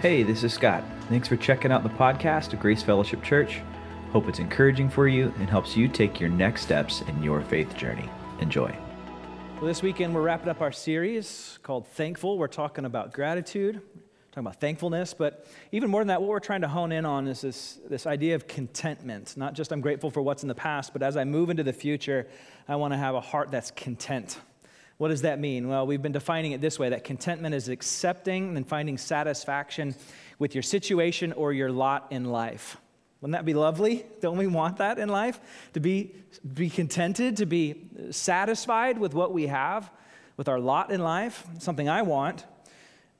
Hey, this is Scott. Thanks for checking out the podcast of Grace Fellowship Church. Hope it's encouraging for you and helps you take your next steps in your faith journey. Enjoy. Well, this weekend we're wrapping up our series called Thankful. We're talking about gratitude, talking about thankfulness, but even more than that, what we're trying to hone in on is this, this idea of contentment. Not just I'm grateful for what's in the past, but as I move into the future, I want to have a heart that's content. What does that mean? Well, we've been defining it this way that contentment is accepting and finding satisfaction with your situation or your lot in life. Wouldn't that be lovely? Don't we want that in life? To be, be contented, to be satisfied with what we have, with our lot in life? Something I want.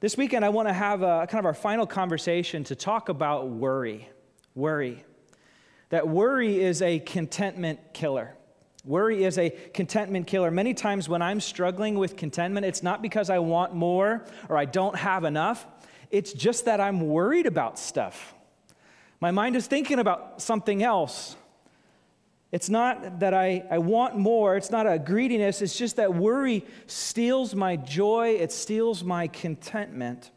This weekend, I want to have a, kind of our final conversation to talk about worry. Worry. That worry is a contentment killer. Worry is a contentment killer. Many times when I'm struggling with contentment, it's not because I want more or I don't have enough. It's just that I'm worried about stuff. My mind is thinking about something else. It's not that I, I want more, it's not a greediness, it's just that worry steals my joy, it steals my contentment.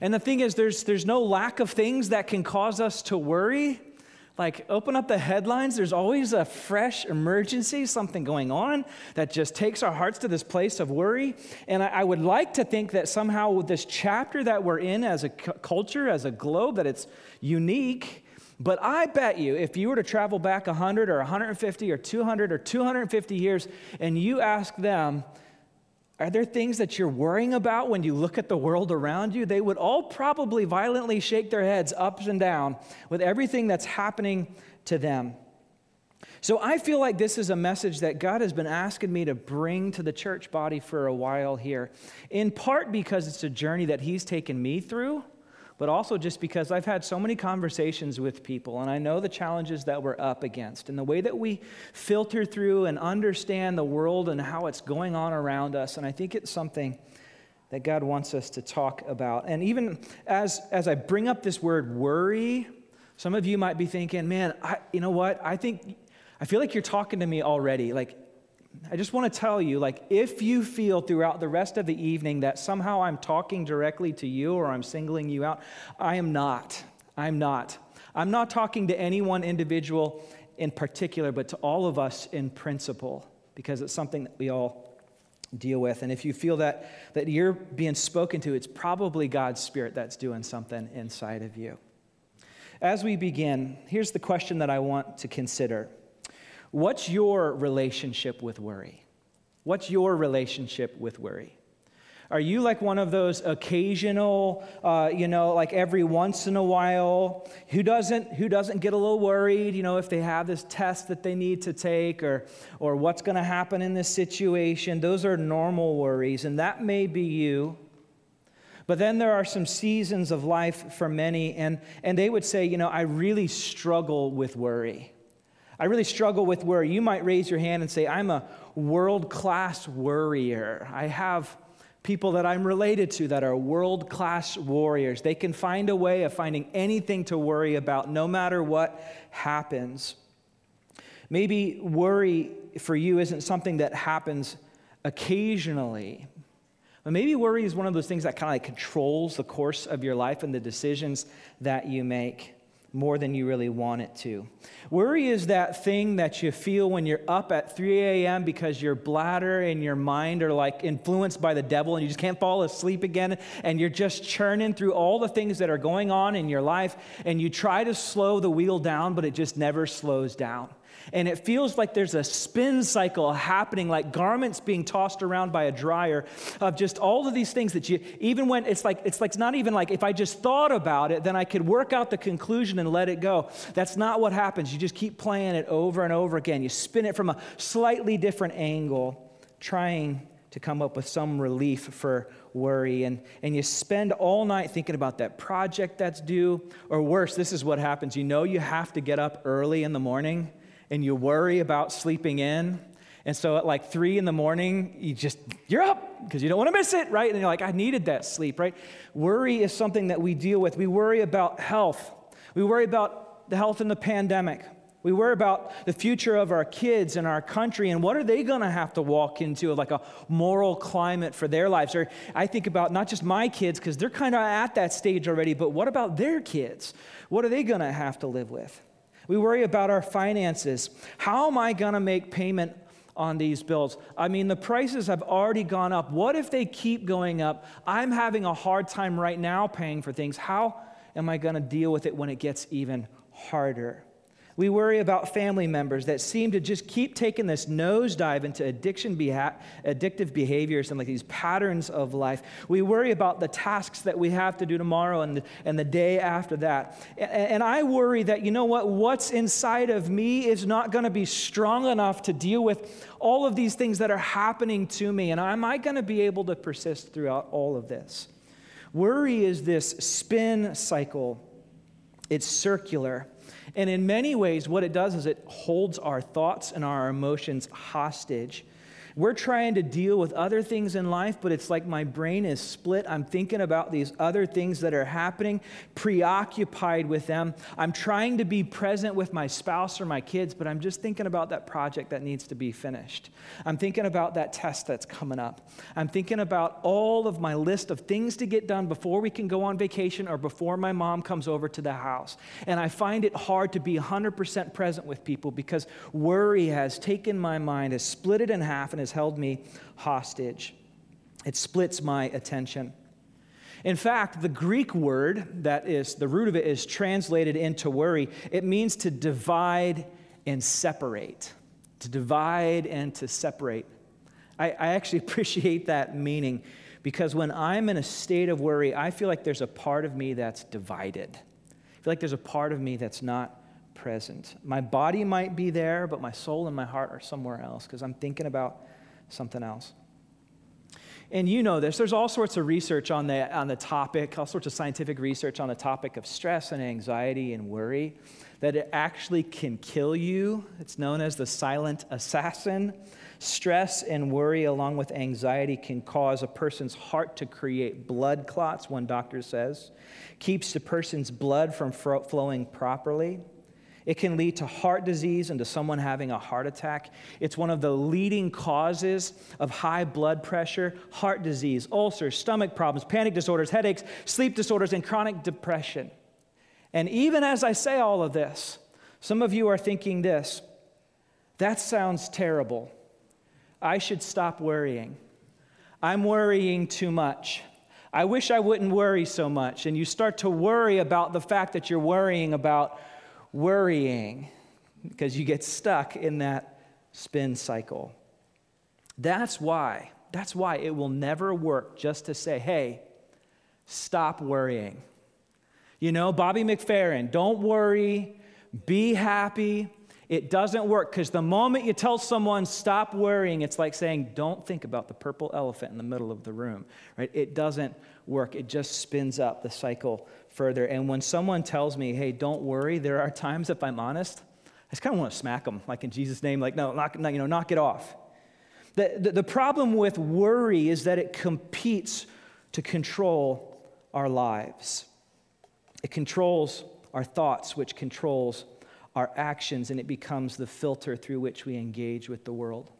And the thing is, there's, there's no lack of things that can cause us to worry. Like, open up the headlines, there's always a fresh emergency, something going on that just takes our hearts to this place of worry. And I, I would like to think that somehow with this chapter that we're in as a c- culture, as a globe, that it's unique. But I bet you, if you were to travel back 100 or 150 or 200 or 250 years and you ask them, are there things that you're worrying about when you look at the world around you? They would all probably violently shake their heads up and down with everything that's happening to them. So I feel like this is a message that God has been asking me to bring to the church body for a while here, in part because it's a journey that He's taken me through but also just because I've had so many conversations with people and I know the challenges that we're up against and the way that we filter through and understand the world and how it's going on around us. And I think it's something that God wants us to talk about. And even as, as I bring up this word worry, some of you might be thinking, man, I, you know what? I think, I feel like you're talking to me already. Like, I just want to tell you like, if you feel throughout the rest of the evening that somehow I'm talking directly to you or I'm singling you out, I am not. I'm not. I'm not talking to any one individual in particular, but to all of us in principle, because it's something that we all deal with. And if you feel that, that you're being spoken to, it's probably God's Spirit that's doing something inside of you. As we begin, here's the question that I want to consider What's your relationship with worry? What's your relationship with worry? Are you like one of those occasional, uh, you know, like every once in a while, who doesn't who doesn't get a little worried, you know, if they have this test that they need to take, or or what's going to happen in this situation? Those are normal worries, and that may be you. But then there are some seasons of life for many, and and they would say, you know, I really struggle with worry. I really struggle with worry. You might raise your hand and say, I'm a world class worrier. I have people that I'm related to that are world class warriors. They can find a way of finding anything to worry about no matter what happens. Maybe worry for you isn't something that happens occasionally. But maybe worry is one of those things that kind of like controls the course of your life and the decisions that you make more than you really want it to. Worry is that thing that you feel when you're up at 3 a.m. because your bladder and your mind are like influenced by the devil and you just can't fall asleep again and you're just churning through all the things that are going on in your life and you try to slow the wheel down, but it just never slows down. And it feels like there's a spin cycle happening, like garments being tossed around by a dryer, of just all of these things that you, even when it's like, it's like, it's not even like if I just thought about it, then I could work out the conclusion and let it go. That's not what happens. You just keep playing it over and over again. You spin it from a slightly different angle, trying to come up with some relief for worry. And, and you spend all night thinking about that project that's due. Or worse, this is what happens. You know you have to get up early in the morning and you worry about sleeping in. And so at like three in the morning, you just, you're up because you don't want to miss it, right? And you're like, I needed that sleep, right? Worry is something that we deal with. We worry about health. We worry about the health in the pandemic. We worry about the future of our kids and our country and what are they going to have to walk into, like a moral climate for their lives. Or I think about not just my kids, because they're kind of at that stage already, but what about their kids? What are they going to have to live with? We worry about our finances. How am I going to make payment on these bills? I mean, the prices have already gone up. What if they keep going up? I'm having a hard time right now paying for things. How am I going to deal with it when it gets even harder? We worry about family members that seem to just keep taking this nosedive into addiction beha- addictive behaviors and like these patterns of life. We worry about the tasks that we have to do tomorrow and the, and the day after that. And, and I worry that, you know what, what's inside of me is not going to be strong enough to deal with all of these things that are happening to me. And am I going to be able to persist throughout all of this? Worry is this spin cycle, it's circular. And in many ways, what it does is it holds our thoughts and our emotions hostage. We're trying to deal with other things in life, but it's like my brain is split. I'm thinking about these other things that are happening, preoccupied with them. I'm trying to be present with my spouse or my kids, but I'm just thinking about that project that needs to be finished. I'm thinking about that test that's coming up. I'm thinking about all of my list of things to get done before we can go on vacation or before my mom comes over to the house. And I find it hard to be 100% present with people because worry has taken my mind, has split it in half, and has held me hostage. It splits my attention. In fact, the Greek word that is, the root of it is translated into worry. It means to divide and separate. To divide and to separate. I, I actually appreciate that meaning because when I'm in a state of worry, I feel like there's a part of me that's divided. I feel like there's a part of me that's not present. My body might be there, but my soul and my heart are somewhere else because I'm thinking about something else. And you know this, there's all sorts of research on the, on the topic, all sorts of scientific research on the topic of stress and anxiety and worry, that it actually can kill you. It's known as the silent assassin. Stress and worry, along with anxiety, can cause a person's heart to create blood clots, one doctor says, keeps the person's blood from flowing properly. It can lead to heart disease and to someone having a heart attack. It's one of the leading causes of high blood pressure, heart disease, ulcers, stomach problems, panic disorders, headaches, sleep disorders, and chronic depression. And even as I say all of this, some of you are thinking this that sounds terrible. I should stop worrying. I'm worrying too much. I wish I wouldn't worry so much. And you start to worry about the fact that you're worrying about worrying because you get stuck in that spin cycle. That's why, that's why it will never work just to say, hey, stop worrying. You know, Bobby McFerrin, don't worry, be happy. It doesn't work because the moment you tell someone stop worrying, it's like saying don't think about the purple elephant in the middle of the room, right? It doesn't work. It just spins up the cycle further. And when someone tells me, hey, don't worry, there are times, if I'm honest, I just kind of want to smack them, like in Jesus' name, like, no, knock, you know, knock it off. The, the, the problem with worry is that it competes to control our lives. It controls our thoughts, which controls our actions, and it becomes the filter through which we engage with the world.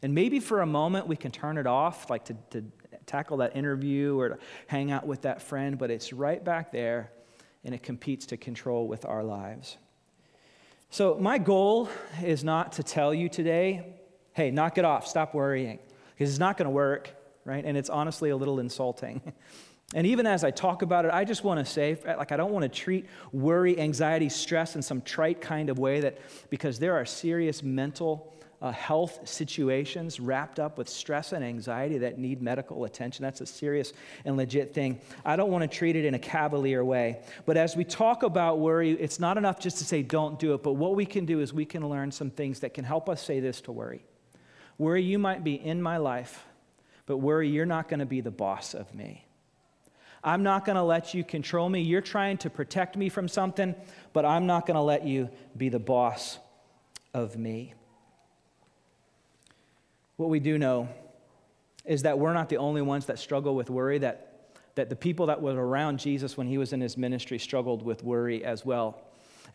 And maybe for a moment we can turn it off, like to, to tackle that interview or to hang out with that friend, but it's right back there and it competes to control with our lives. So, my goal is not to tell you today, hey, knock it off, stop worrying, because it's not going to work, right? And it's honestly a little insulting. And even as I talk about it, I just want to say, like, I don't want to treat worry, anxiety, stress in some trite kind of way that, because there are serious mental uh, health situations wrapped up with stress and anxiety that need medical attention. That's a serious and legit thing. I don't want to treat it in a cavalier way. But as we talk about worry, it's not enough just to say don't do it. But what we can do is we can learn some things that can help us say this to worry. Worry, you might be in my life, but worry, you're not going to be the boss of me. I'm not going to let you control me. You're trying to protect me from something, but I'm not going to let you be the boss of me. What we do know is that we're not the only ones that struggle with worry, that, that the people that were around Jesus when he was in his ministry struggled with worry as well.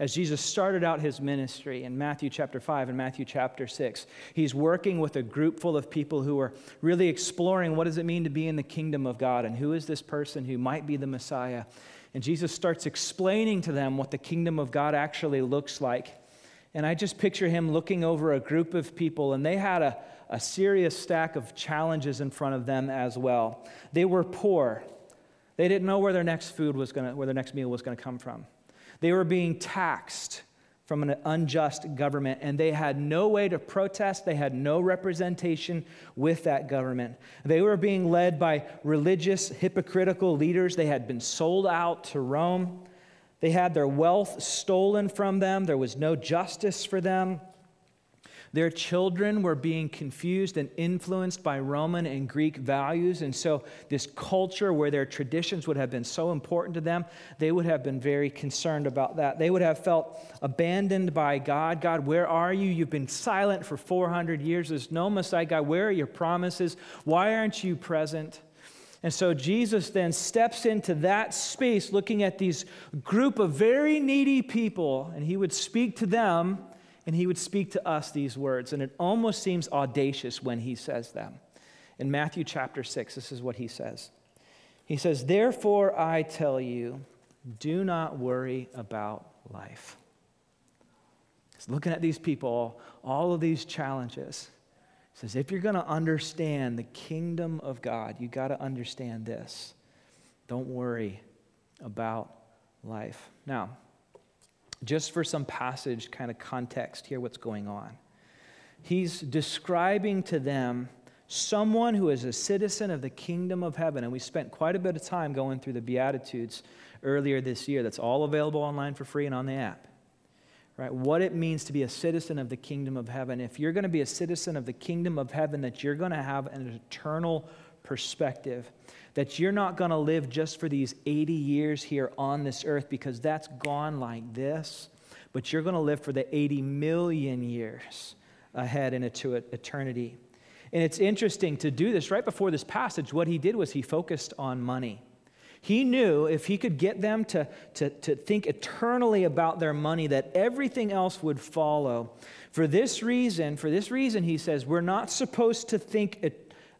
As Jesus started out his ministry in Matthew chapter 5 and Matthew chapter 6. He's working with a group full of people who are really exploring what does it mean to be in the kingdom of God and who is this person who might be the Messiah. And Jesus starts explaining to them what the kingdom of God actually looks like. And I just picture him looking over a group of people, and they had a, a serious stack of challenges in front of them as well. They were poor. They didn't know where their next food was going to, where their next meal was going to come from. They were being taxed from an unjust government, and they had no way to protest. They had no representation with that government. They were being led by religious, hypocritical leaders. They had been sold out to Rome. They had their wealth stolen from them. There was no justice for them. Their children were being confused and influenced by Roman and Greek values. And so, this culture where their traditions would have been so important to them, they would have been very concerned about that. They would have felt abandoned by God. God, where are you? You've been silent for 400 years. There's no Messiah. God, where are your promises? Why aren't you present? And so Jesus then steps into that space looking at these group of very needy people, and he would speak to them and he would speak to us these words. And it almost seems audacious when he says them. In Matthew chapter 6, this is what he says He says, Therefore I tell you, do not worry about life. He's looking at these people, all of these challenges. He says, if you're going to understand the kingdom of God, you got to understand this. Don't worry about life. Now, just for some passage kind of context here, what's going on. He's describing to them someone who is a citizen of the kingdom of heaven. And we spent quite a bit of time going through the Beatitudes earlier this year. That's all available online for free and on the app. Right? What it means to be a citizen of the kingdom of heaven. If you're going to be a citizen of the kingdom of heaven, that you're going to have an eternal perspective that you're not going to live just for these 80 years here on this earth because that's gone like this, but you're going to live for the 80 million years ahead into eternity. And it's interesting to do this right before this passage. What he did was he focused on money. He knew if he could get them to, to, to think eternally about their money, that everything else would follow. For this reason, for this reason, he says, we're not supposed to think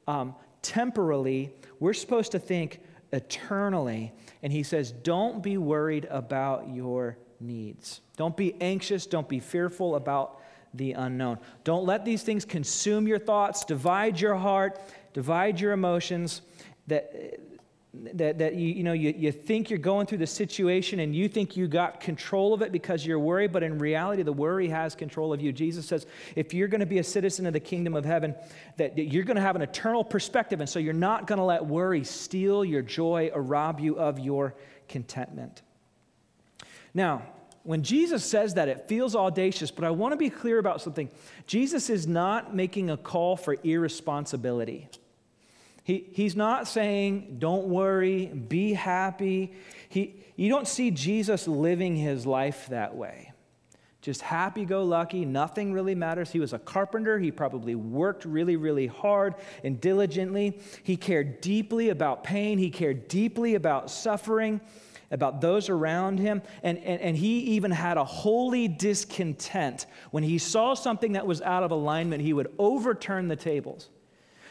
um, temporally, we're supposed to think eternally. And he says, Don't be worried about your needs. Don't be anxious. Don't be fearful about the unknown. Don't let these things consume your thoughts, divide your heart, divide your emotions. That that, that you, you know you, you think you're going through the situation and you think you got control of it because you're worried but in reality the worry has control of you jesus says if you're going to be a citizen of the kingdom of heaven that you're going to have an eternal perspective and so you're not going to let worry steal your joy or rob you of your contentment now when Jesus says that, it feels audacious, but I want to be clear about something. Jesus is not making a call for irresponsibility. He, he's not saying, don't worry, be happy. He, you don't see Jesus living his life that way. Just happy go lucky, nothing really matters. He was a carpenter. He probably worked really, really hard and diligently. He cared deeply about pain, he cared deeply about suffering, about those around him. And, and, and he even had a holy discontent. When he saw something that was out of alignment, he would overturn the tables.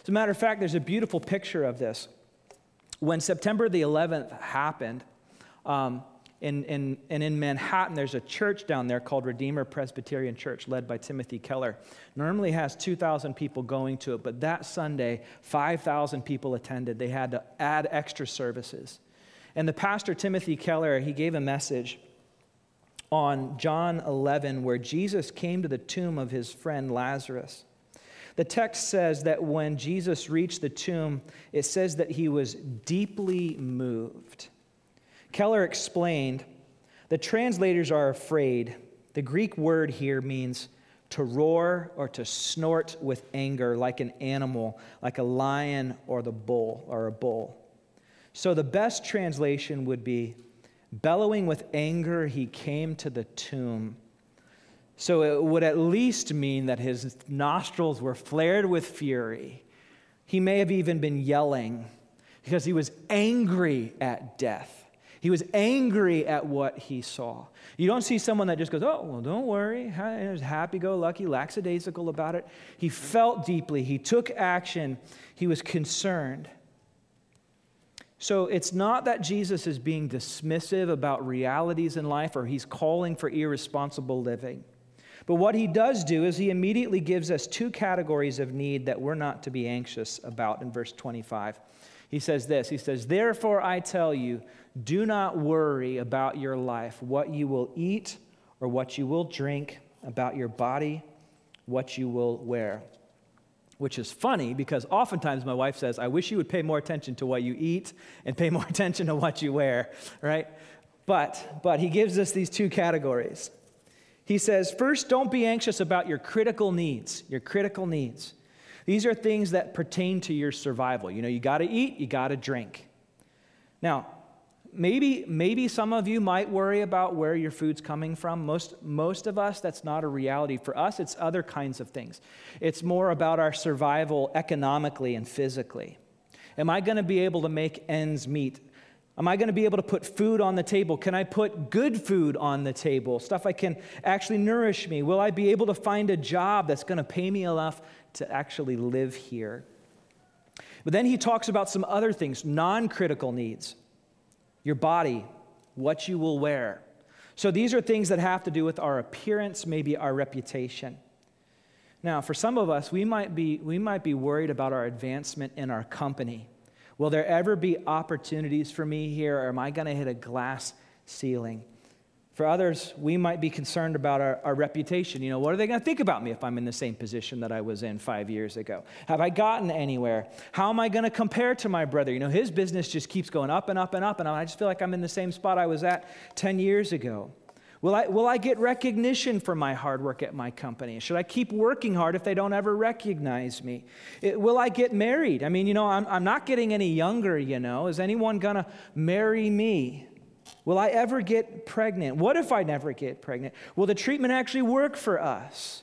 As a matter of fact, there's a beautiful picture of this. When September the 11th happened, um, in, in, and in Manhattan, there's a church down there called Redeemer Presbyterian Church, led by Timothy Keller. Normally has 2,000 people going to it, but that Sunday, 5,000 people attended. They had to add extra services. And the pastor, Timothy Keller, he gave a message on John 11 where Jesus came to the tomb of his friend Lazarus. The text says that when Jesus reached the tomb, it says that he was deeply moved. Keller explained the translators are afraid. The Greek word here means to roar or to snort with anger like an animal, like a lion or the bull or a bull. So the best translation would be bellowing with anger, he came to the tomb. So it would at least mean that his nostrils were flared with fury. He may have even been yelling because he was angry at death. He was angry at what he saw. You don't see someone that just goes, oh, well, don't worry, happy go lucky, lackadaisical about it. He felt deeply, he took action, he was concerned. So it's not that Jesus is being dismissive about realities in life or he's calling for irresponsible living. But what he does do is he immediately gives us two categories of need that we're not to be anxious about in verse 25. He says this He says, Therefore I tell you, do not worry about your life, what you will eat or what you will drink, about your body, what you will wear which is funny because oftentimes my wife says, I wish you would pay more attention to what you eat and pay more attention to what you wear, right? But, but he gives us these two categories. He says, first, don't be anxious about your critical needs, your critical needs. These are things that pertain to your survival. You know, you got to eat, you got to drink. Now, maybe, maybe some of you might worry about where your food's coming from. Most, most of us, that's not a reality. For us, it's other kinds of things. It's more about our survival economically and physically. Am I going to be able to make ends meet? Am I going to be able to put food on the table? Can I put good food on the table? Stuff I can actually nourish me? Will I be able to find a job that's going to pay me enough to actually live here? But then he talks about some other things, non critical needs your body, what you will wear. So these are things that have to do with our appearance, maybe our reputation. Now, for some of us, we might be, we might be worried about our advancement in our company. Will there ever be opportunities for me here, or am I going to hit a glass ceiling? For others, we might be concerned about our, our reputation. You know, what are they going to think about me if I'm in the same position that I was in five years ago? Have I gotten anywhere? How am I going to compare to my brother? You know, his business just keeps going up and up and up, and I just feel like I'm in the same spot I was at 10 years ago. Will I, will I get recognition for my hard work at my company? Should I keep working hard if they don't ever recognize me? It, will I get married? I mean, you know, I'm, I'm not getting any younger, you know. Is anyone going to marry me? Will I ever get pregnant? What if I never get pregnant? Will the treatment actually work for us?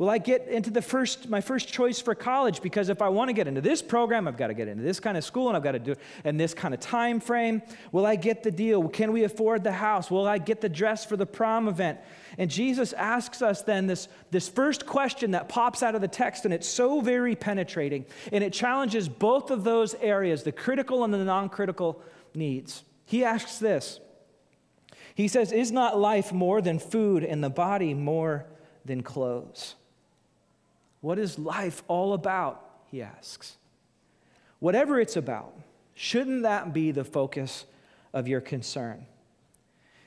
Will I get into the first, my first choice for college? Because if I want to get into this program, I've got to get into this kind of school and I've got to do it in this kind of time frame. Will I get the deal? Can we afford the house? Will I get the dress for the prom event? And Jesus asks us then this, this first question that pops out of the text, and it's so very penetrating. And it challenges both of those areas, the critical and the non critical needs. He asks this He says, Is not life more than food and the body more than clothes? What is life all about? He asks. Whatever it's about, shouldn't that be the focus of your concern?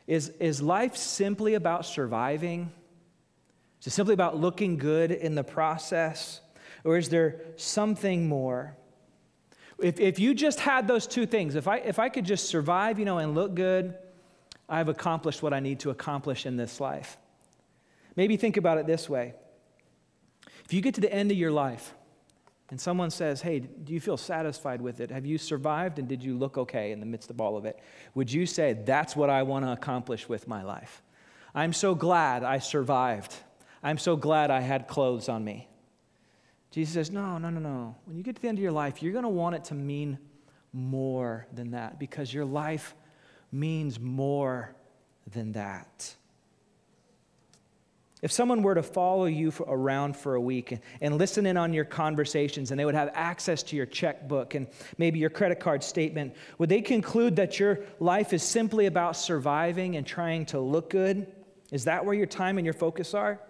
Is, is life simply about surviving? Is it simply about looking good in the process? Or is there something more? If, if you just had those two things, if I, if I could just survive, you know, and look good, I've accomplished what I need to accomplish in this life. Maybe think about it this way. If you get to the end of your life and someone says, Hey, do you feel satisfied with it? Have you survived and did you look okay in the midst of all of it? Would you say, That's what I want to accomplish with my life? I'm so glad I survived. I'm so glad I had clothes on me. Jesus says, No, no, no, no. When you get to the end of your life, you're going to want it to mean more than that because your life means more than that. If someone were to follow you for, around for a week and, and listen in on your conversations and they would have access to your checkbook and maybe your credit card statement, would they conclude that your life is simply about surviving and trying to look good? Is that where your time and your focus are?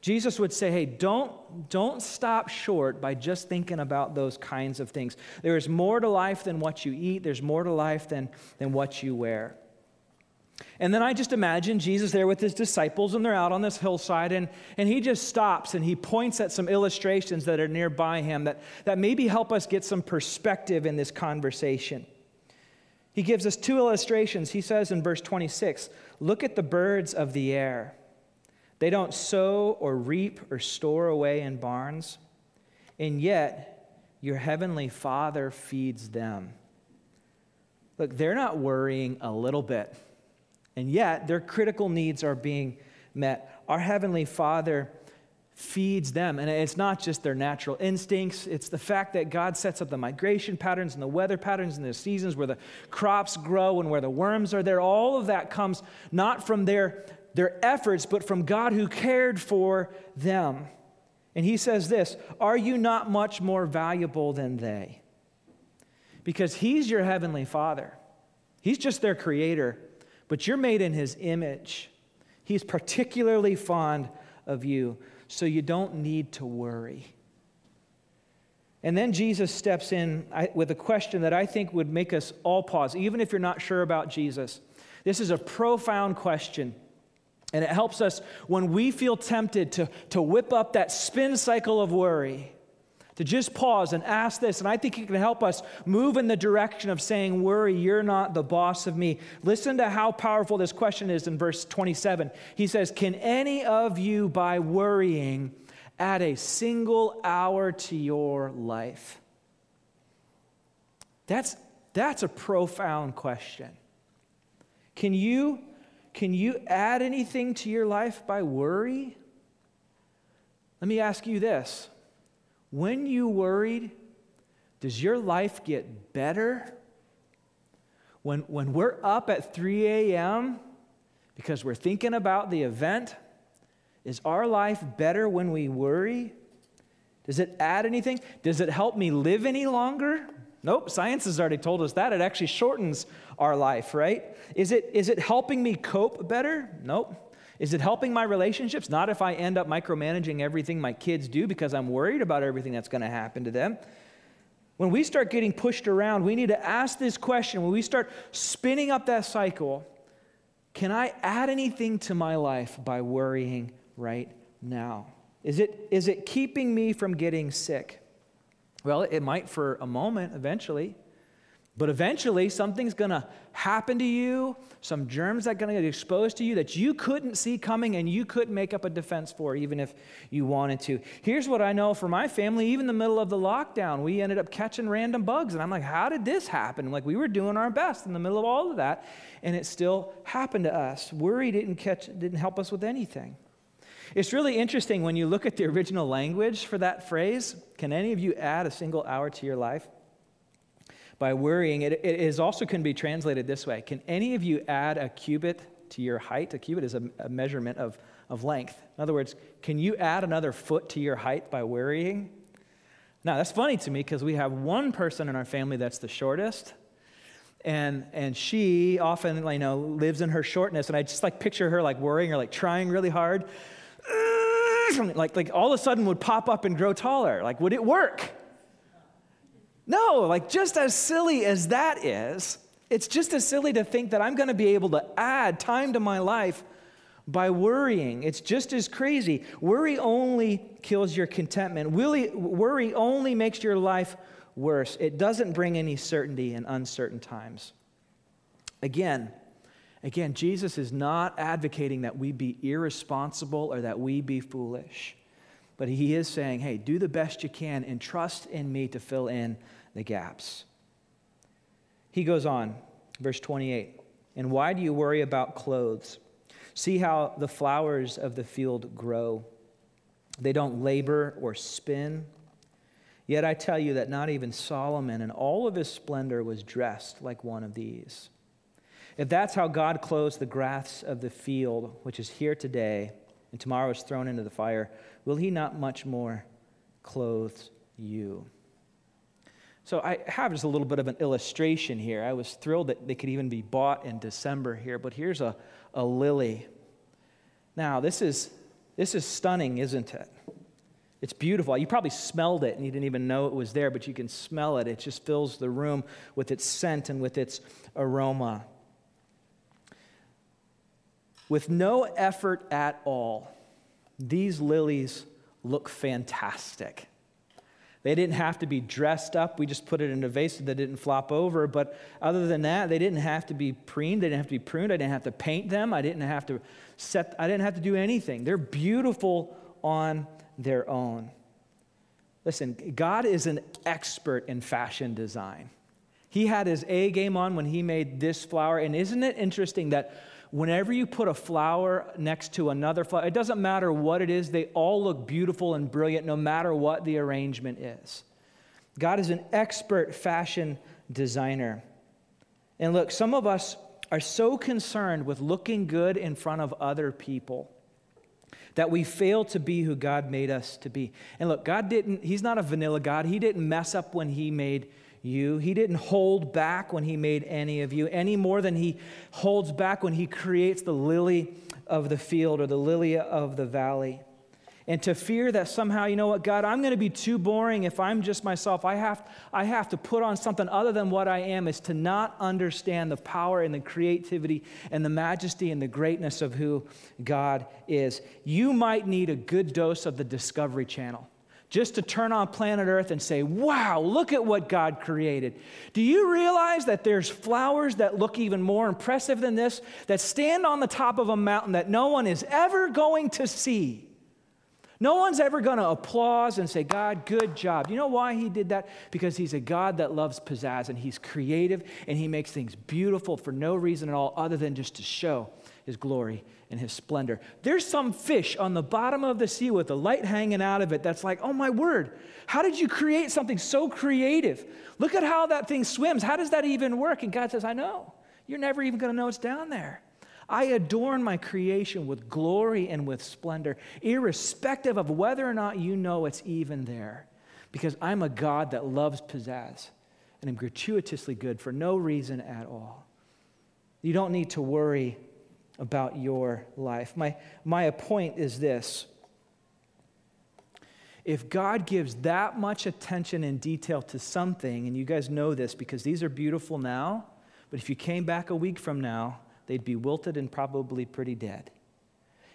Jesus would say, hey, don't, don't stop short by just thinking about those kinds of things. There is more to life than what you eat, there's more to life than, than what you wear. And then I just imagine Jesus there with his disciples, and they're out on this hillside, and, and he just stops and he points at some illustrations that are nearby him that, that maybe help us get some perspective in this conversation. He gives us two illustrations. He says in verse 26 Look at the birds of the air. They don't sow or reap or store away in barns, and yet your heavenly Father feeds them. Look, they're not worrying a little bit, and yet their critical needs are being met. Our heavenly Father feeds them. And it's not just their natural instincts, it's the fact that God sets up the migration patterns and the weather patterns and the seasons where the crops grow and where the worms are there. All of that comes not from their, their efforts, but from God who cared for them. And he says this Are you not much more valuable than they? Because he's your heavenly father, he's just their creator, but you're made in his image. He's particularly fond of you so you don't need to worry. And then Jesus steps in with a question that I think would make us all pause, even if you're not sure about Jesus. This is a profound question. And it helps us when we feel tempted to, to whip up that spin cycle of worry, to just pause and ask this. And I think it can help us move in the direction of saying, Worry, you're not the boss of me. Listen to how powerful this question is in verse 27. He says, Can any of you, by worrying, add a single hour to your life? That's, that's a profound question. Can you, can you add anything to your life by worry? Let me ask you this when you worried, does your life get better? When, when we're up at 3 a.m. because we're thinking about the event, is our life better when we worry? Does it add anything? Does it help me live any longer? Nope, science has already told us that. It actually shortens our life, right? Is it, is it helping me cope better? Nope. Is it helping my relationships? Not if I end up micromanaging everything my kids do because I'm worried about everything that's going to happen to them. When we start getting pushed around, we need to ask this question. When we start spinning up that cycle, can I add anything to my life by worrying right now? Is it, is it keeping me from getting sick? Well, it might for a moment eventually. But eventually, something's going to happen to you, some germs that are going to get exposed to you that you couldn't see coming and you couldn't make up a defense for, even if you wanted to. Here's what I know for my family, even the middle of the lockdown, we ended up catching random bugs. And I'm like, how did this happen? Like, we were doing our best in the middle of all of that, and it still happened to us. Worry didn't, catch, didn't help us with anything. It's really interesting when you look at the original language for that phrase. Can any of you add a single hour to your life? By worrying, it, it is also can be translated this way Can any of you add a cubit to your height? A cubit is a, a measurement of, of length. In other words, can you add another foot to your height by worrying? Now, that's funny to me because we have one person in our family that's the shortest. And, and she often you know, lives in her shortness. And I just like picture her like worrying or like trying really hard. Like, like all of a sudden would pop up and grow taller. Like, would it work? No, like just as silly as that is, it's just as silly to think that I'm going to be able to add time to my life by worrying. It's just as crazy. Worry only kills your contentment. Worry only makes your life worse. It doesn't bring any certainty in uncertain times. Again, again, Jesus is not advocating that we be irresponsible or that we be foolish. But he is saying, hey, do the best you can and trust in me to fill in the gaps. He goes on, verse 28 And why do you worry about clothes? See how the flowers of the field grow. They don't labor or spin. Yet I tell you that not even Solomon in all of his splendor was dressed like one of these. If that's how God clothes the grass of the field, which is here today and tomorrow is thrown into the fire, will he not much more clothe you? So I have just a little bit of an illustration here. I was thrilled that they could even be bought in December here, but here's a, a lily. Now, this is, this is stunning, isn't it? It's beautiful. You probably smelled it and you didn't even know it was there, but you can smell it. It just fills the room with its scent and with its aroma. With no effort at all, these lilies look fantastic. They didn't have to be dressed up. We just put it in a vase so that didn't flop over. But other than that, they didn't have to be preened. They didn't have to be pruned. I didn't have to paint them. I didn't have to set, I didn't have to do anything. They're beautiful on their own. Listen, God is an expert in fashion design. He had his A game on when he made this flower. And isn't it interesting that whenever you put a flower next to another flower, it doesn't matter what it is, they all look beautiful and brilliant no matter what the arrangement is. God is an expert fashion designer. And look, some of us are so concerned with looking good in front of other people that we fail to be who God made us to be. And look, God didn't, He's not a vanilla God. He didn't mess up when He made you. He didn't hold back when He made any of you, any more than He holds back when He creates the lily of the field or the lily of the valley and to fear that somehow, you know what, God, I'm going to be too boring if I'm just myself. I have, I have to put on something other than what I am, is to not understand the power and the creativity and the majesty and the greatness of who God is. You might need a good dose of the Discovery Channel just to turn on planet Earth and say, wow, look at what God created. Do you realize that there's flowers that look even more impressive than this, that stand on the top of a mountain that no one is ever going to see? No one's ever going to applause and say, God, good job. You know why he did that? Because he's a God that loves pizzazz and he's creative and he makes things beautiful for no reason at all other than just to show his glory and his splendor. There's some fish on the bottom of the sea with a light hanging out of it that's like, oh my word, how did you create something so creative? Look at how that thing swims. How does that even work? And God says, I know. You're never even going to know it's down there. I adorn my creation with glory and with splendor, irrespective of whether or not you know it's even there, because I'm a God that loves pizzazz and am gratuitously good for no reason at all. You don't need to worry about your life. My, my point is this if God gives that much attention and detail to something, and you guys know this because these are beautiful now, but if you came back a week from now, they'd be wilted and probably pretty dead.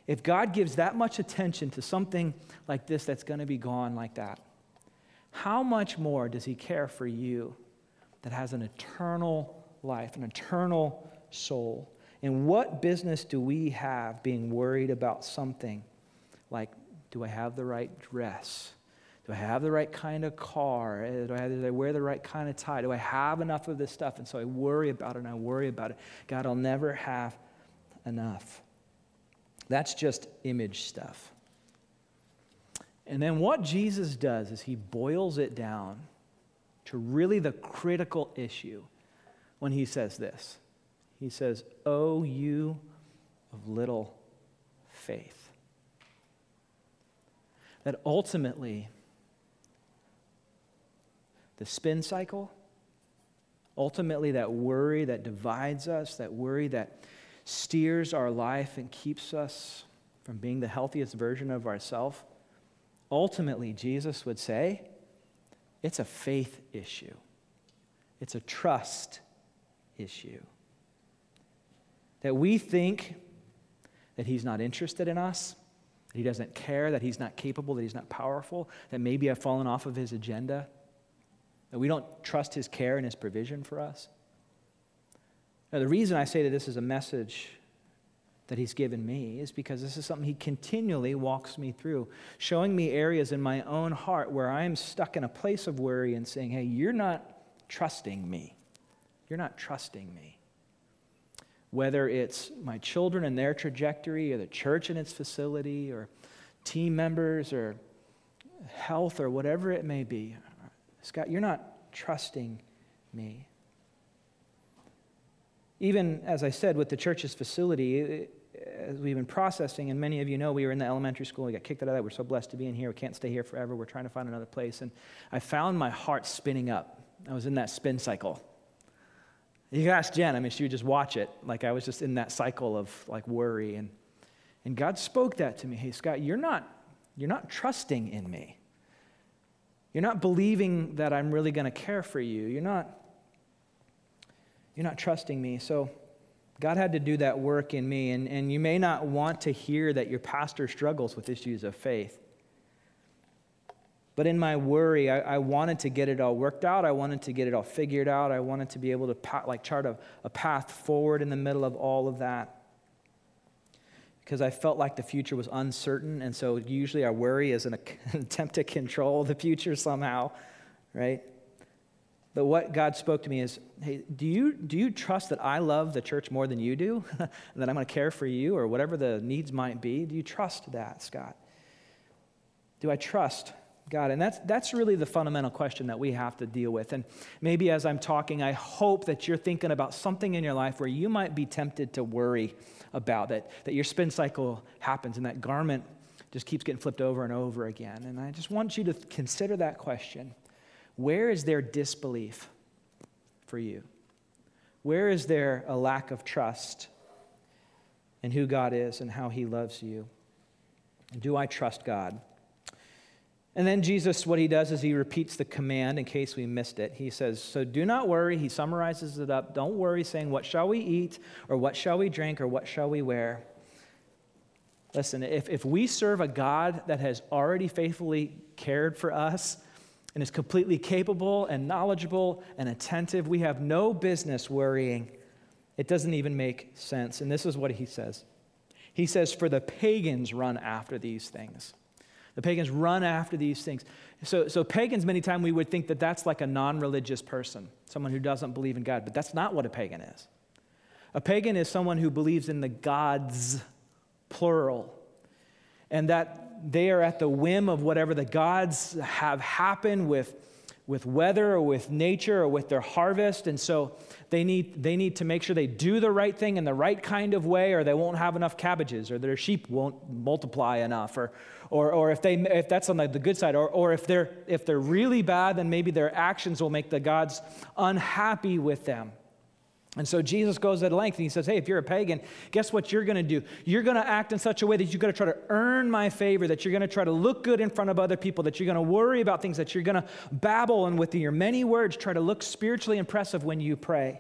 If God gives that much attention to something like this that's going to be gone like that, how much more does He care for you that has an eternal life, an eternal soul? And what business do we have being worried about something like, do I have the right dress? Do I have the right kind of car? Eh, do I, have, do I wear the right kind of tie? Do I have enough of this stuff? And so I worry about it and I worry about it. God, I'll never have enough. That's just image stuff. And then what Jesus does is he boils it down to really the critical issue when he says this. He says, Oh, you of little faith. That ultimately, the spin cycle. Ultimately, that worry that divides us, that worry that steers our life and keeps us from being the healthiest version of ourselves. Ultimately, Jesus would say, it's a faith issue, it's a trust issue. That we think that He's not interested in us, that He doesn't care, that He's not capable, that He's not powerful, that maybe I've fallen off of His agenda that we don't trust his care and his provision for us. Now, the reason I say that this is a message that he's given me is because this is something he continually walks me through, showing me areas in my own heart where I'm stuck in a place of worry and saying, hey, you're not trusting me. You're not trusting me. Whether it's my children and their trajectory, or the church and its facility, or team members, or health, or whatever it may be, Scott, you're not trusting me. Even as I said, with the church's facility, as we've been processing, and many of you know, we were in the elementary school. We got kicked out of that. We're so blessed to be in here. We can't stay here forever. We're trying to find another place. And I found my heart spinning up. I was in that spin cycle. You can ask Jen. I mean, she would just watch it. Like I was just in that cycle of like worry. And, and God spoke that to me. Hey, Scott, you're not, you're not trusting in me. You're not believing that I'm really going to care for you. You're not, you're not trusting me. So God had to do that work in me. And, and you may not want to hear that your pastor struggles with issues of faith. But in my worry, I, I, wanted to get it all worked out. I wanted to get it all figured out. I wanted to be able to pa- like chart a, a path forward in the middle of all of that because I felt like the future was uncertain. And so usually our worry is an attempt to control the future somehow, right? But what God spoke to me is, hey, do you, do you trust that I love the church more than you do? and that I'm going to care for you or whatever the needs might be? Do you trust that, Scott? Do I trust God? And that's, that's really the fundamental question that we have to deal with. And maybe as I'm talking, I hope that you're thinking about something in your life where you might be tempted to worry about that, that your spin cycle happens and that garment just keeps getting flipped over and over again. And I just want you to consider that question. Where is there disbelief for you? Where is there a lack of trust in who God is and how he loves you? do I trust God? And then Jesus, what he does is he repeats the command in case we missed it. He says, So do not worry. He summarizes it up. Don't worry, saying, What shall we eat? Or what shall we drink? Or what shall we wear? Listen, if, if we serve a God that has already faithfully cared for us and is completely capable and knowledgeable and attentive, we have no business worrying. It doesn't even make sense. And this is what he says He says, For the pagans run after these things. The pagans run after these things. So, so pagans, many times we would think that that's like a non religious person, someone who doesn't believe in God, but that's not what a pagan is. A pagan is someone who believes in the gods plural. And that they are at the whim of whatever the gods have happened with, with weather or with nature or with their harvest. And so they need, they need to make sure they do the right thing in the right kind of way, or they won't have enough cabbages, or their sheep won't multiply enough, or, or, or if, they, if that's on the, good side, or, or if, they're, if they're really bad, then maybe their actions will make the gods unhappy with them. And so Jesus goes at length and he says, Hey, if you're a pagan, guess what you're going to do? You're going to act in such a way that you're going to try to earn my favor, that you're going to try to look good in front of other people, that you're going to worry about things, that you're going to babble and with your many words try to look spiritually impressive when you pray.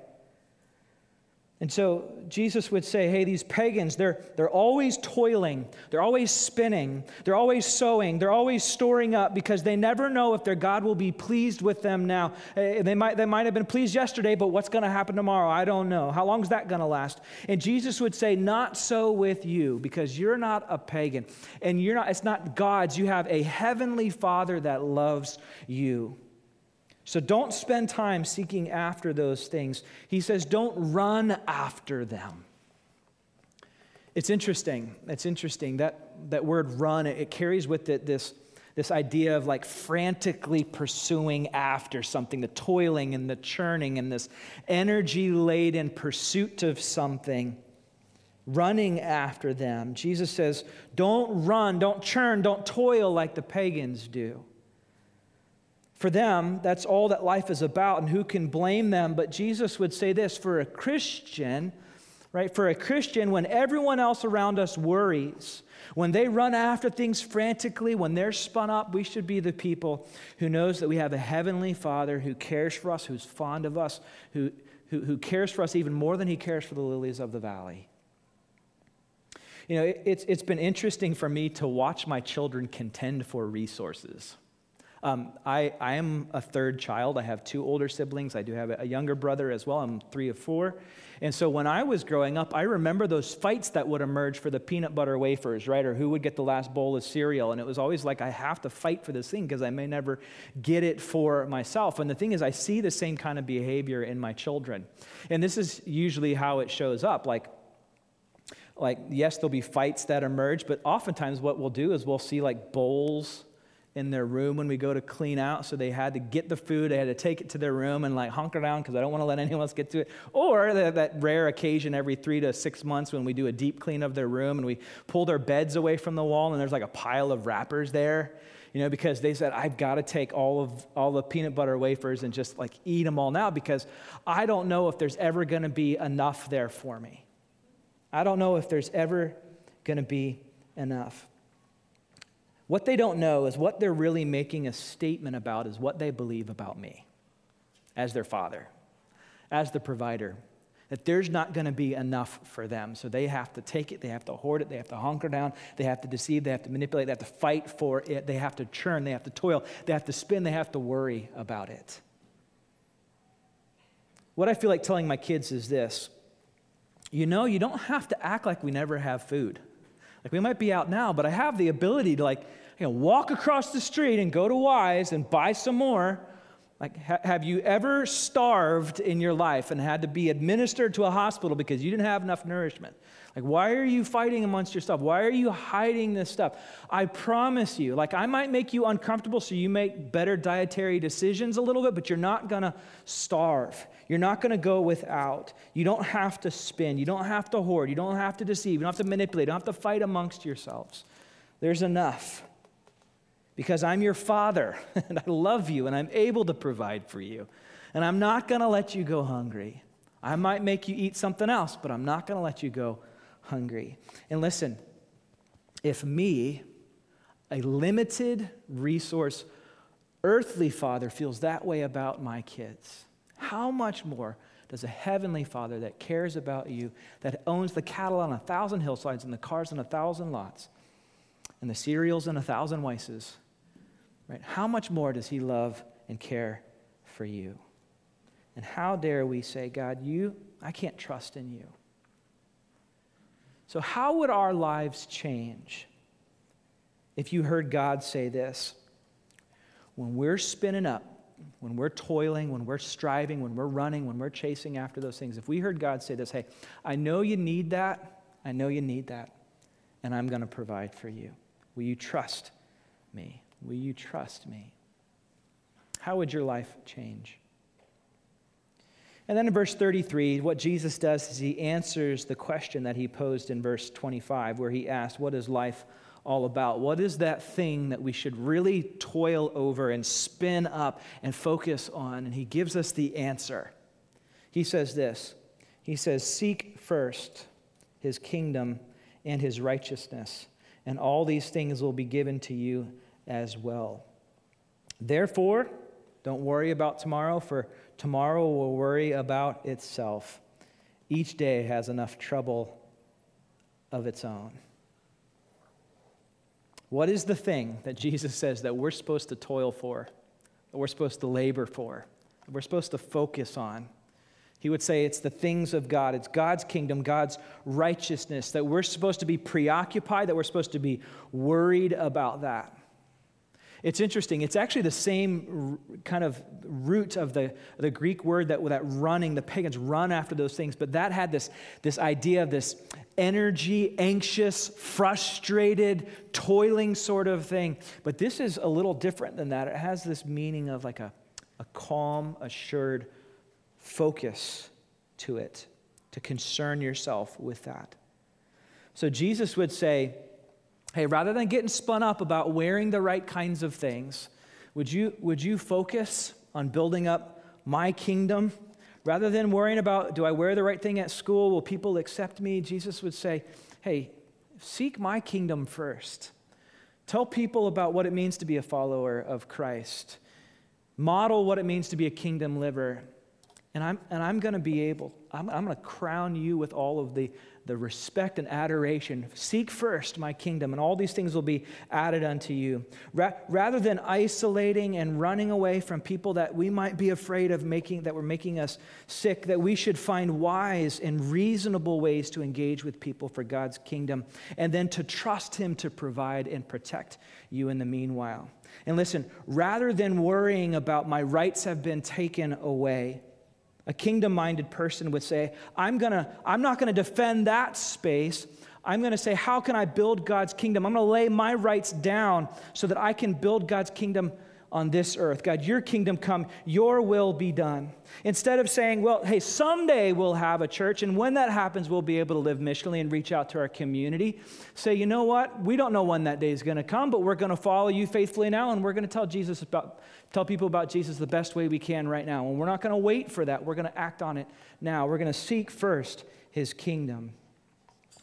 And so Jesus would say, hey, these pagans, they're, they're always toiling, they're always spinning, they're always sowing, they're always storing up because they never know if their God will be pleased with them now. Eh, they might, they might have been pleased yesterday, but what's going to happen tomorrow? I don't know. How long is that going to last? And Jesus would say, not so with you because you're not a pagan and you're not, it's not God's. You have a heavenly Father that loves you. So don't spend time seeking after those things. He says, don't run after them. It's interesting. It's interesting. That, that word run, it, carries with it this, this idea of like frantically pursuing after something, the toiling and the churning and this energy laden pursuit of something, running after them. Jesus says, don't run, don't churn, don't toil like the pagans do. For them, that's all that life is about, and who can blame them? But Jesus would say this for a Christian, right? For a Christian, when everyone else around us worries, when they run after things frantically, when they're spun up, we should be the people who knows that we have a heavenly Father who cares for us, who's fond of us, who, who, who cares for us even more than he cares for the lilies of the valley. You know, it, it's, it's been interesting for me to watch my children contend for resources. Um, I, I am a third child. I have two older siblings. I do have a younger brother as well. I'm three of four. And so when I was growing up, I remember those fights that would emerge for the peanut butter wafers, right? Or who would get the last bowl of cereal. And it was always like, I have to fight for this thing because I may never get it for myself. And the thing is, I see the same kind of behavior in my children. And this is usually how it shows up. Like, like yes, there'll be fights that emerge, but oftentimes what we'll do is we'll see like bowls in their room when we go to clean out. So they had to get the food, they had to take it to their room and like hunker down because I don't want to let anyone else get to it. Or the, that rare occasion every three to six months when we do a deep clean of their room and we pull their beds away from the wall and there's like a pile of wrappers there. You know, because they said, I've got to take all of all the peanut butter wafers and just like eat them all now because I don't know if there's ever going to be enough there for me. I don't know if there's ever going to be enough. What they don't know is what they're really making a statement about is what they believe about me as their father, as the provider. That there's not going to be enough for them. So they have to take it, they have to hoard it, they have to hunker down, they have to deceive, they have to manipulate, they have to fight for it, they have to churn, they have to toil, they have to spin, they have to worry about it. What I feel like telling my kids is this you know, you don't have to act like we never have food. Like we might be out now, but I have the ability to like, you know, walk across the street and go to Weis and buy some more Like, ha- have you ever starved in your life and had to be administered to a hospital because you didn't have enough nourishment? Like, why are you fighting amongst yourself? Why are you hiding this stuff? I promise you, like, I might make you uncomfortable so you make better dietary decisions a little bit, but you're not gonna starve. You're not gonna go without. You don't have to spin. You don't have to hoard. You don't have to deceive. You don't have to manipulate. You don't have to fight amongst yourselves. There's enough because I'm your father and I love you and I'm able to provide for you. And I'm not going to let you go hungry. I might make you eat something else, but I'm not going to let you go hungry. And listen, if me, a limited resource earthly father, feels that way about my kids, how much more does a heavenly father that cares about you, that owns the cattle on a thousand hillsides and the cars on a thousand lots, and the cereals in a thousand Weisses, right? How much more does he love and care for you? And how dare we say, God, you, I can't trust in you. So, how would our lives change if you heard God say this? When we're spinning up, when we're toiling, when we're striving, when we're running, when we're chasing after those things, if we heard God say this, hey, I know you need that, I know you need that, and I'm going to provide for you. Will you trust me? Will you trust me? How would your life change? And then in verse 33, what Jesus does is he answers the question that he posed in verse 25, where he asked, What is life all about? What is that thing that we should really toil over and spin up and focus on? And he gives us the answer. He says this He says, Seek first his kingdom and his righteousness, and all these things will be given to you as well. Therefore, don't worry about tomorrow, for tomorrow will worry about itself. Each day has enough trouble of its own. What is the thing that Jesus says that we're supposed to toil for, that we're supposed to labor for, that we're supposed to focus on? He would say it's the things of God. It's God's kingdom, God's righteousness, that we're supposed to be preoccupied, that we're supposed to be worried about that. It's interesting. It's actually the same kind of root of the, the Greek word that, that running, the pagans run after those things, but that had this, this idea of this energy, anxious, frustrated, toiling sort of thing. But this is a little different than that. It has this meaning of like a, a calm, assured focus to it, to concern yourself with that. So Jesus would say, hey, rather than getting spun up about wearing the right kinds of things, would you, would you focus on building up my kingdom? Rather than worrying about, do I wear the right thing at school? Will people accept me? Jesus would say, hey, seek my kingdom first. Tell people about what it means to be a follower of Christ. Model what it means to be a kingdom liver. And I'm, and I'm going to be able, I'm, I'm going to crown you with all of the the respect and adoration. Seek first my kingdom, and all these things will be added unto you. Ra- rather than isolating and running away from people that we might be afraid of making, that were making us sick, that we should find wise and reasonable ways to engage with people for God's kingdom, and then to trust Him to provide and protect you in the meanwhile. And listen, rather than worrying about my rights have been taken away, a kingdom minded person would say, I'm, gonna, I'm not going to defend that space. I'm going to say, How can I build God's kingdom? I'm going to lay my rights down so that I can build God's kingdom on this earth. God, your kingdom come, your will be done. Instead of saying, well, hey, someday we'll have a church, and when that happens, we'll be able to live missionally and reach out to our community. Say, you know what? We don't know when that day is going to come, but we're going to follow you faithfully now, and we're going to tell Jesus about, tell people about Jesus the best way we can right now. And we're not going to wait for that. We're going to act on it now. We're going to seek first his kingdom.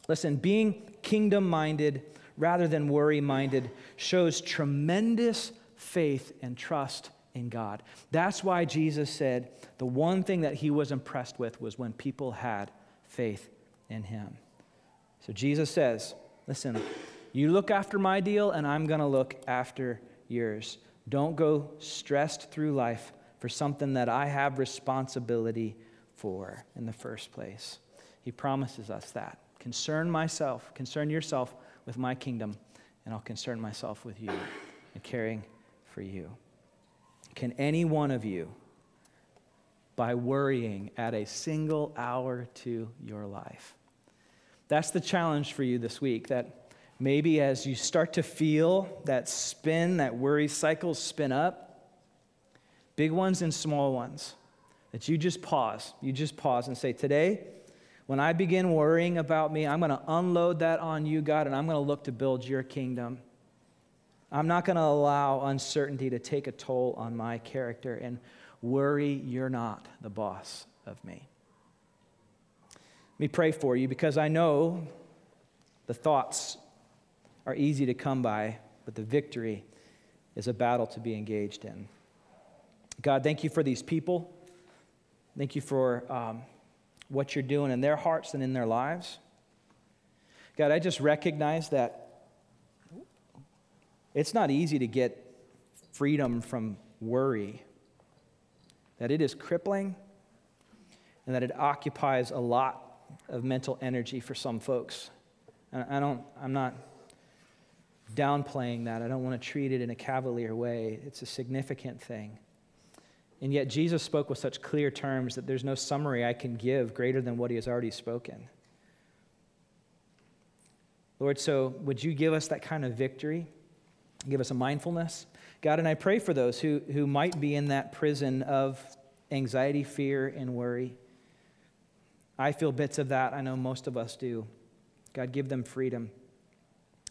Listen, being kingdom minded rather than worry minded shows tremendous faith and trust in God. That's why Jesus said the one thing that he was impressed with was when people had faith in him. So Jesus says, Listen, you look after my deal, and I'm going to look after yours. Don't go stressed through life for something that I have responsibility for in the first place. He promises us that. Concern myself, concern yourself with my kingdom, and I'll concern myself with you and caring for you. Can any one of you, by worrying, add a single hour to your life? That's the challenge for you this week. That maybe as you start to feel that spin, that worry cycle spin up, big ones and small ones, that you just pause. You just pause and say, Today, when I begin worrying about me, I'm going to unload that on you, God, and I'm going to look to build your kingdom. I'm not going to allow uncertainty to take a toll on my character and worry you're not the boss of me. Let me pray for you because I know the thoughts are easy to come by, but the victory is a battle to be engaged in. God, thank you for these people. Thank you for um, what you're doing in their hearts and in their lives. God, I just recognize that it's not easy to get freedom from worry, that it is crippling, and that it occupies a lot of mental energy for some folks. I don't, I'm not downplaying that. I don't want to treat it in a cavalier way. It's a significant thing. And yet, Jesus spoke with such clear terms that there's no summary I can give greater than what he has already spoken. Lord, so would you give us that kind of victory? Give us a mindfulness. God, and I pray for those who, who might be in that prison of anxiety, fear, and worry. I feel bits of that. I know most of us do. God, give them freedom,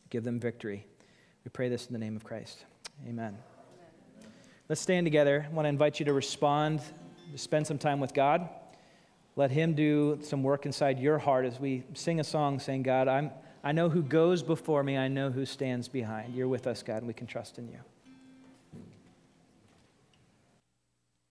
give them victory. We pray this in the name of Christ. Amen. Let's stand together. I want to invite you to respond, to spend some time with God. Let Him do some work inside your heart as we sing a song saying, God, I'm. I know who goes before me. I know who stands behind. You're with us, God, and we can trust in you.